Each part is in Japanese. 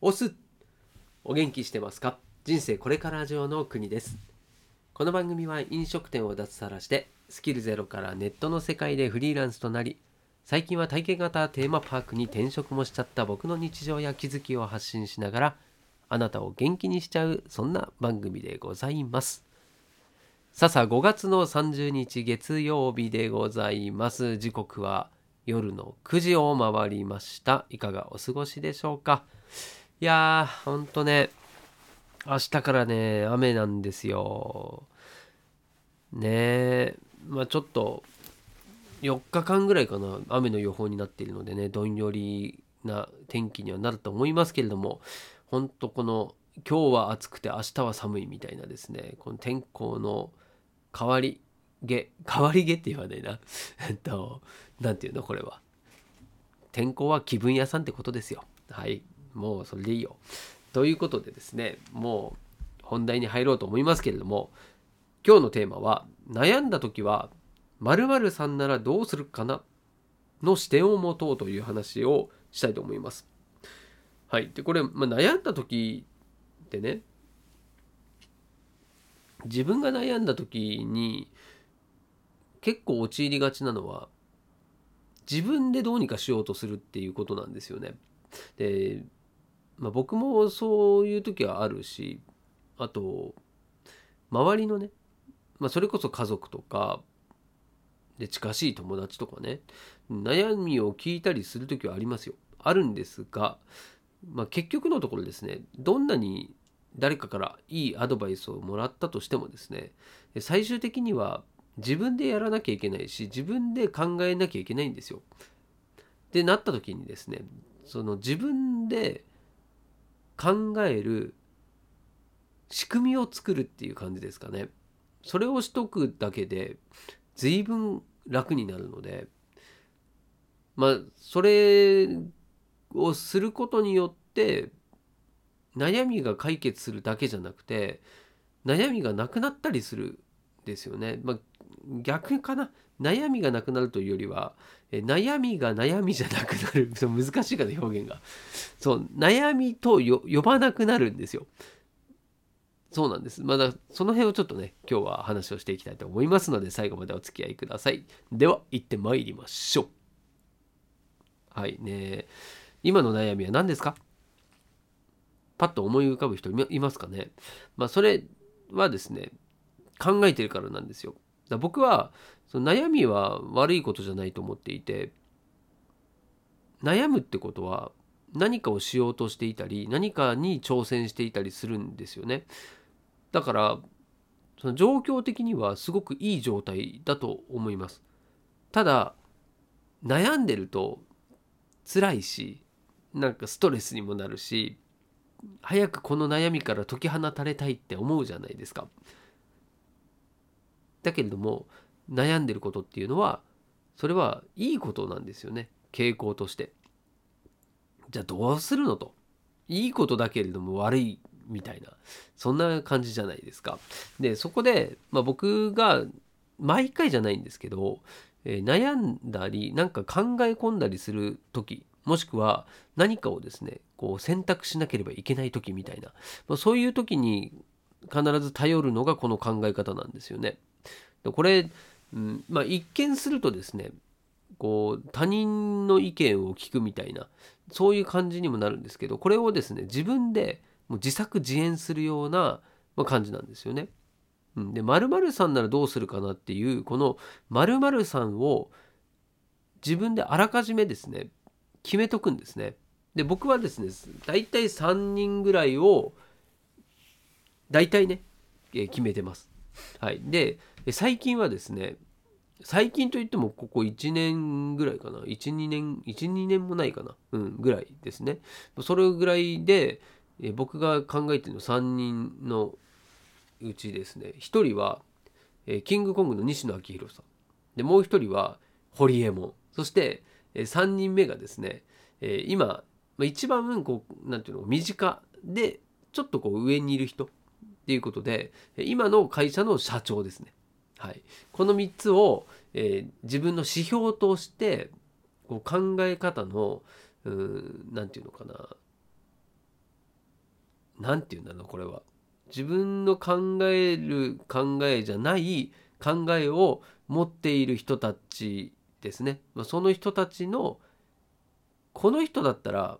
オスお元気してますか？人生これから上の国です。この番組は飲食店を脱サラしてスキルゼロからネットの世界でフリーランスとなり最近は体験型テーマパークに転職もしちゃった僕の日常や気づきを発信しながらあなたを元気にしちゃうそんな番組でございます。さあさあ5月の30日月曜日でございます。時刻は夜の9時を回りました。いかがお過ごしでしょうか？いやー、ほんとね、明日からね、雨なんですよ。ねえ、まあちょっと、4日間ぐらいかな、雨の予報になっているのでね、どんよりな天気にはなると思いますけれども、ほんとこの、今日は暑くて明日は寒いみたいなですね、この天候の変わり毛、変わり毛って言わないな。えっと、なんていうの、これは。天候は気分屋さんってことですよ。はい。もうそれでいいよ。ということでですね、もう本題に入ろうと思いますけれども、今日のテーマは、悩んだ時は、〇〇さんならどうするかな？の視点を持とうという話をしたいと思います。はい。で、これ、まあ、悩んだ時ってね、自分が悩んだ時に結構陥りがちなのは自分でどうにかしようとするっていうことなんですよね。でまあ、僕もそういう時はあるしあと周りのね、まあ、それこそ家族とかで近しい友達とかね悩みを聞いたりする時はありますよあるんですが、まあ、結局のところですねどんなに誰かからいいアドバイスをもらったとしてもですね最終的には自分でやらなきゃいけないし自分で考えなきゃいけないんですよ。ってなった時にですねその自分で考える仕組みを作るっていう感じですかね。それをしとくだけで随分楽になるのでまあそれをすることによって悩みが解決するだけじゃなくて悩みがなくなったりするんですよね。まあ、逆かな？悩みがなくなるというよりはえ悩みが悩みじゃなくなる。難しいかな表現が。そう悩みと呼ばなくなるんですよ。そうなんです。まだその辺をちょっとね今日は話をしていきたいと思いますので最後までお付き合いください。では行ってまいりましょう。はいね今の悩みは何ですか？パッと思い浮かぶ人いますかね？まあそれはですね考えてるからなんですよ。だ僕はその悩みは悪いことじゃないと思っていて悩むってことは何かをしようとしていたり何かに挑戦していたりするんですよね。だからその状況的にはすごくいい状態だと思います。ただ悩んでると辛いしなんかストレスにもなるし早くこの悩みから解き放たれたいって思うじゃないですか。だけれども悩んでることっていうのはそれはいいことなんですよね。傾向として。じゃあどうするのと。いいことだけれども悪いみたいな。そんな感じじゃないですか。でそこで、まあ、僕が毎回じゃないんですけど、えー、悩んだりなんか考え込んだりする時もしくは何かをですねこう選択しなければいけない時みたいな、まあ、そういう時に必ず頼るのがこの考え方なんですよね。これ、うん、まあ一見するとですねこう他人の意見を聞くみたいなそういう感じにもなるんですけどこれをですね自分でもう自作自演するような、感じなんですよね。うん、で〇〇さんならどうするかなっていうこの〇〇さんを自分であらかじめですね決めとくんですね。で僕はですね大体3人ぐらいを大体ね決めてます。はい、で最近はですね最近といってもここ1年ぐらいかな。12年12年もないかな。うんぐらいですね。それぐらいで僕が考えてるの3人のうちですね。1人はキングコングの西野昭弘さん。でもう1人は堀エモ門。そして3人目がですね今一番こうなんていうの身近でちょっとこう上にいる人。っていうことで今の会社の社長ですね。はい、この3つを、えー、自分の指標としてこう考え方の何て言うのかな。何て言うんだろうこれは。自分の考える考えじゃない考えを持っている人たちですね。その人たちのこの人だったら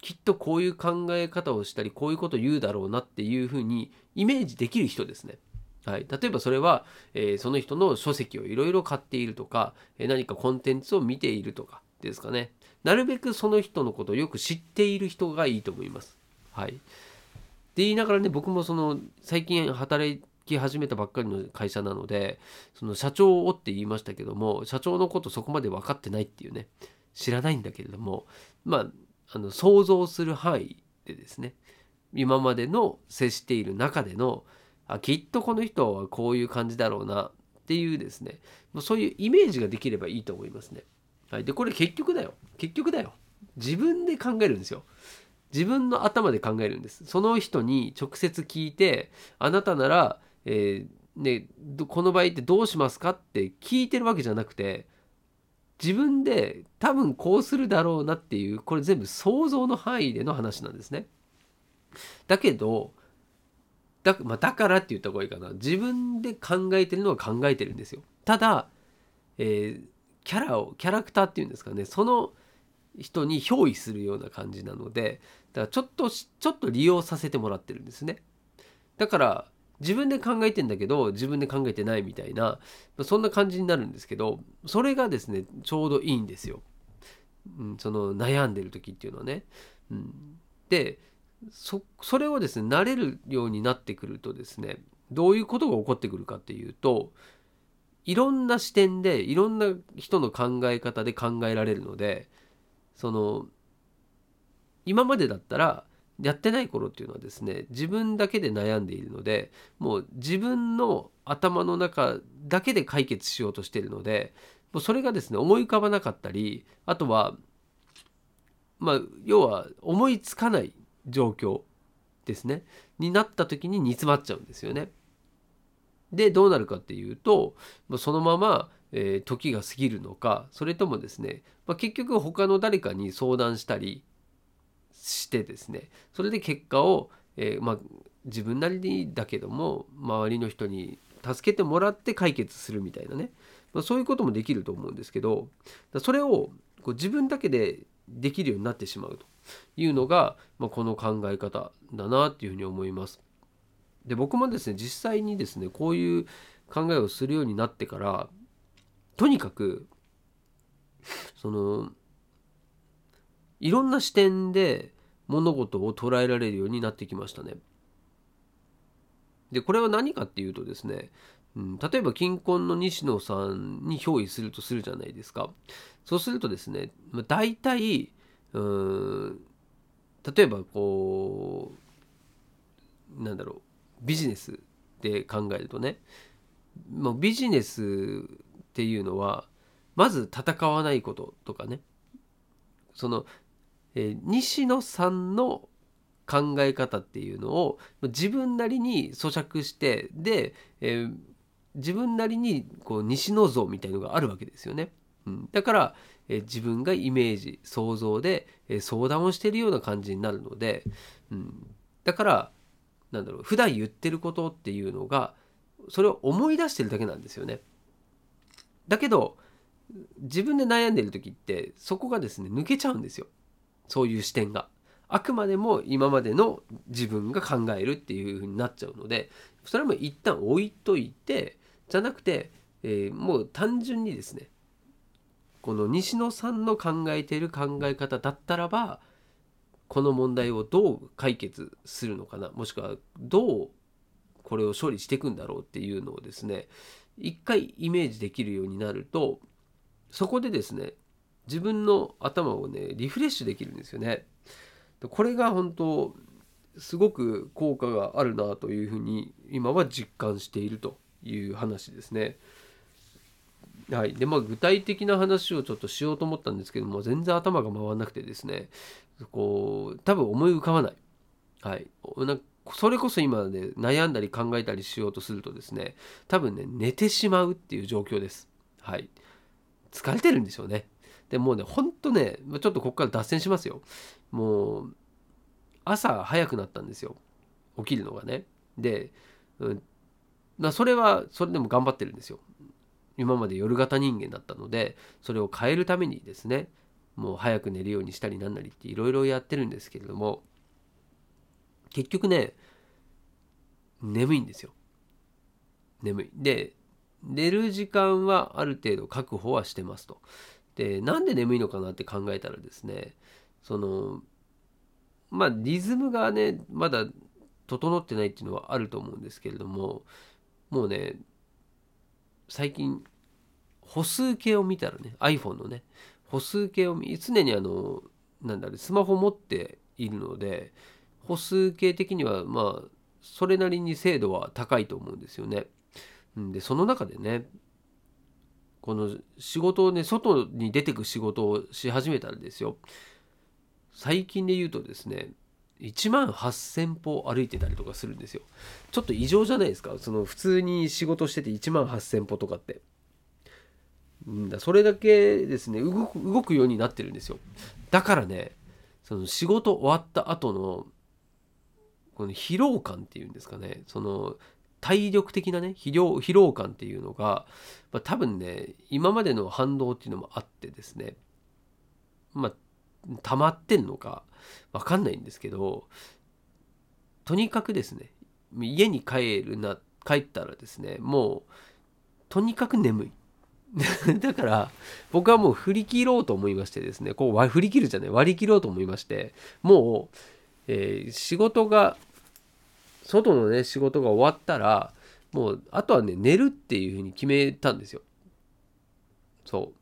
きっとこういう考え方をしたりこういうことを言うだろうなっていうふうにイメージできる人ですね。はい、例えばそれは、えー、その人の書籍をいろいろ買っているとか、えー、何かコンテンツを見ているとかですかね。なるべくその人のことをよく知っている人がいいと思います。はい。で言いながらね僕もその最近働き始めたばっかりの会社なのでその社長をって言いましたけども社長のことそこまで分かってないっていうね知らないんだけれどもまああの想像する範囲でですね今までの接している中でのあきっとこの人はこういう感じだろうなっていうですねそういうイメージができればいいと思いますね。はい、でこれ結局だよ結局だよ自分で考えるんですよ。自分の頭で考えるんです。その人に直接聞いて、あなたなら、えー、ね、この場合ってどうしますかって聞いてるわけじゃなくて、自分で多分こうするだろうなっていう、これ全部想像の範囲での話なんですね。だけど、だ,、まあ、だからって言った方がいいかな。自分で考えてるのは考えてるんですよ。ただ、えー、キャラを、キャラクターっていうんですかね、その人に憑依するような感じなのでだからちょっとちょっと利用させてもらってるんですねだから自分で考えてんだけど自分で考えてないみたいなそんな感じになるんですけどそれがですねちょうどいいんですよ、うん、その悩んでる時っていうのはね、うん、でそそれをですね慣れるようになってくるとですねどういうことが起こってくるかっていうといろんな視点でいろんな人の考え方で考えられるのでその今までだったらやってない頃っていうのはですね自分だけで悩んでいるのでもう自分の頭の中だけで解決しようとしているのでもうそれがですね思い浮かばなかったりあとはまあ要は思いつかない状況ですねになった時に煮詰まっちゃうんですよね。でどうなるかっていうとそのままえ、時が過ぎるのかそれともですね、ま、結局他の誰かに相談したりしてですねそれで結果を、えー、まあ、自分なりにだけども周りの人に助けてもらって解決するみたいなね、まあ、そういうこともできると思うんですけどそれをこう自分だけでできるようになってしまうというのが、まあ、この考え方だなっていうふうに思います。で僕もですね実際にですねこういう考えをするようになってからとにかくそのいろんな視点で物事を捉えられるようになってきましたね。でこれは何かっていうとですね、うん、例えば金婚の西野さんに憑依するとするじゃないですか。そうするとですね、大体うん例えばこうなんだろうビジネスで考えるとねもうビジネスっていうのはまず戦わないこととかねその、えー、西野さんの考え方っていうのを自分なりに咀嚼してで、えー、自分なりにこう西野像みたいのがあるわけですよね。うん、だから、え、自分がイメージ想像で、え、相談をしてるような感じになるので、うん、だからなんだろう普段言ってることっていうのがそれを思い出してるだけなんですよね。だけど自分で悩んでる時ってそこがですね抜けちゃうんですよそういう視点が。あくまでも今までの自分が考えるっていう風になっちゃうのでそれも一旦置いといてじゃなくて、えー、もう単純にですねこの西野さんの考えている考え方だったらばこの問題をどう解決するのかなもしくはどうこれを処理していくんだろうっていうのをですね一回イメージできるようになるとそこでですね自分の頭をねリフレッシュできるんですよね。これが本当すごく効果があるなというふうに今は実感しているという話ですね。はい。で、まあ、具体的な話をちょっとしようと思ったんですけども、全然頭が回らなくてですね、こう、多分思い浮かばない。はい。なそれこそ今ね悩んだり考えたりしようとするとですね多分ね寝てしまうっていう状況ですはい疲れてるんでしょうねでもうねほんとねちょっとここから脱線しますよ。もう朝早くなったんですよ。起きるのがね。で、うん、ま、それはそれでも頑張ってるんですよ。今まで夜型人間だったのでそれを変えるためにですねもう早く寝るようにしたりなんなりっていろいろやってるんですけれども結局ね眠いんですよ。眠い。で寝る時間はある程度確保はしてますと。でなんで眠いのかなって考えたらですねそのまあリズムがねまだ整ってないっていうのはあると思うんですけれどももうね最近歩数計を見たらね iPhone のね歩数計を見常にあのなんだろうスマホ持っているので歩数計的にはまあそれなりに精度は高いと思うんですよね。でその中でねこの仕事をね外に出てく仕事をし始めたらですよ。最近で言うとですね1万8,000歩歩いてたりとかするんですよ。ちょっと異常じゃないですか？その普通に仕事してて1万8,000歩とかって。んだそれだけですね動く動くようになってるんですよ。だからねその仕事終わった後のこの疲労感っていうんですかね。その体力的なね疲労疲労感っていうのが、まあ、多分ね今までの反動っていうのもあってですねまあ溜まってんのか分かんないんですけどとにかくですね家に帰るな帰ったらですねもうとにかく眠い。だから僕はもう振り切ろうと思いましてですねこう振り切るじゃない割り切ろうと思いましてもう、えー、仕事が外のね仕事が終わったらもうあとはね寝るっていうふうに決めたんですよ。そ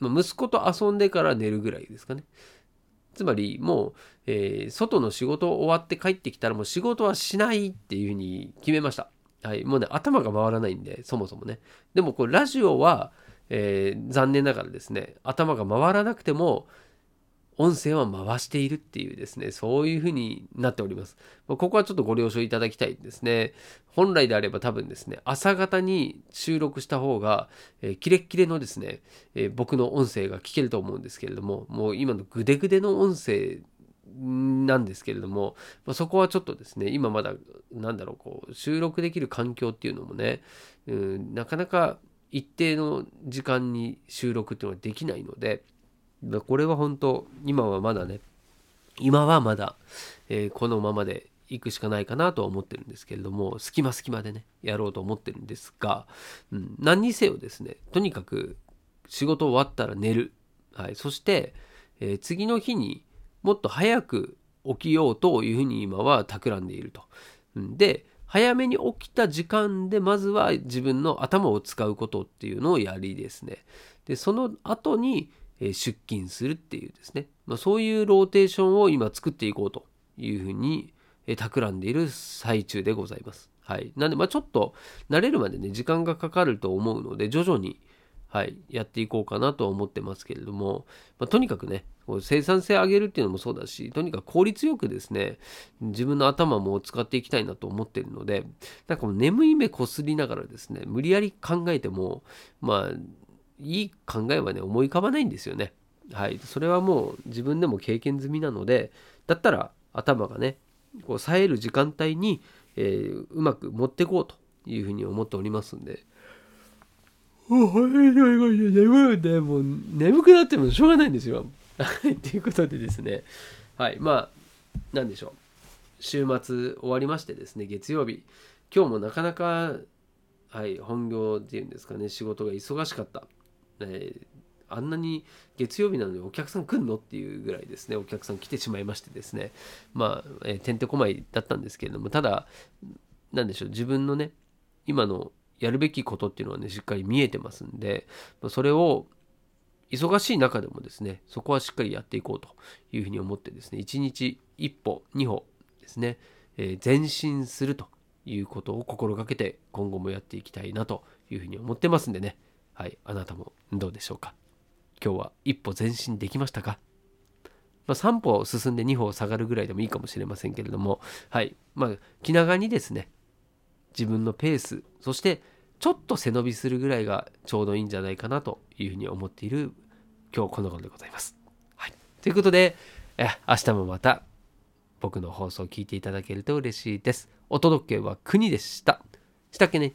う、まあ、息子と遊んでから寝るぐらいですかね。つまりもう、えー、外の仕事終わって帰ってきたらもう仕事はしないっていうふうに決めました。はい、もうね頭が回らないんでそもそもね。でもこれラジオは、えー、残念ながらですね頭が回らなくても音声は回しているっていうですね、そういう風になっております。ここはちょっとご了承いただきたいですね。本来であれば多分ですね、朝方に収録した方が、えー、キレッキレのですね、えー、僕の音声が聞けると思うんですけれども、もう今のグデグデの音声なんですけれども、まあ、そこはちょっとですね今まだなんだろうこう収録できる環境っていうのもね、うん、なかなか一定の時間に収録っていうのはできないのでだこれは本当今はまだね今はまだ、えー、このままで行くしかないかなとは思ってるんですけれども隙間隙間でねやろうと思ってるんですが、うん、何にせよですねとにかく仕事終わったら寝る、はい、そして、えー、次の日にもっと早く起きようというふうに今は企んでいると。で早めに起きた時間でまずは自分の頭を使うことっていうのをやりですね。でその後に出勤するっていうですね、まあ、そういうローテーションを今作っていこうというふうに企んでいる最中でございます。はい。なんで、まあちょっと慣れるまでね、時間がかかると思うので、徐々に、はい、やっていこうかなと思ってますけれども、まあ、とにかくね、こう生産性上げるっていうのもそうだし、とにかく効率よくですね、自分の頭も使っていきたいなと思ってるので、なんかもう眠い目こすりながらですね、無理やり考えても、まあ、いい考えはね、思い浮かばないんですよね。はい。それはもう自分でも経験済みなので、だったら頭がね、こう冴える時間帯に、えー、うまく持ってこうというふうに思っておりますんで、もう眠いんで、も眠くなってもしょうがないんですよ。ということでですね、はい、まあ、なんでしょう。週末終わりましてですね、月曜日、今日もなかなか、はい、本業っていうんですかね、仕事が忙しかった。えー、あんなに月曜日なのにお客さん来んのっていうぐらいですね、お客さん来てしまいましてですね、まあ、えー、てんてこまいだったんですけれども、ただ、なんでしょう、自分のね、今のやるべきことっていうのはね、しっかり見えてますんで、それを忙しい中でもですね、そこはしっかりやっていこうというふうに思ってですね、1日1歩、2歩ですね、えー、前進するということを心がけて今後もやっていきたいなというふうに思ってますんでね、はい、あなたもどうでしょうか？今日は一歩前進できましたか？まあ、3歩進んで2歩下がるぐらいでもいいかもしれませんけれども、はい。まあ、気長にですね、自分のペース、そしてちょっと背伸びするぐらいがちょうどいいんじゃないかなというふうに思っている今日この頃でございます。はい。ということで、え明日もまた僕の放送を聞いていただけると嬉しいですお届けは国でしたしたっけね？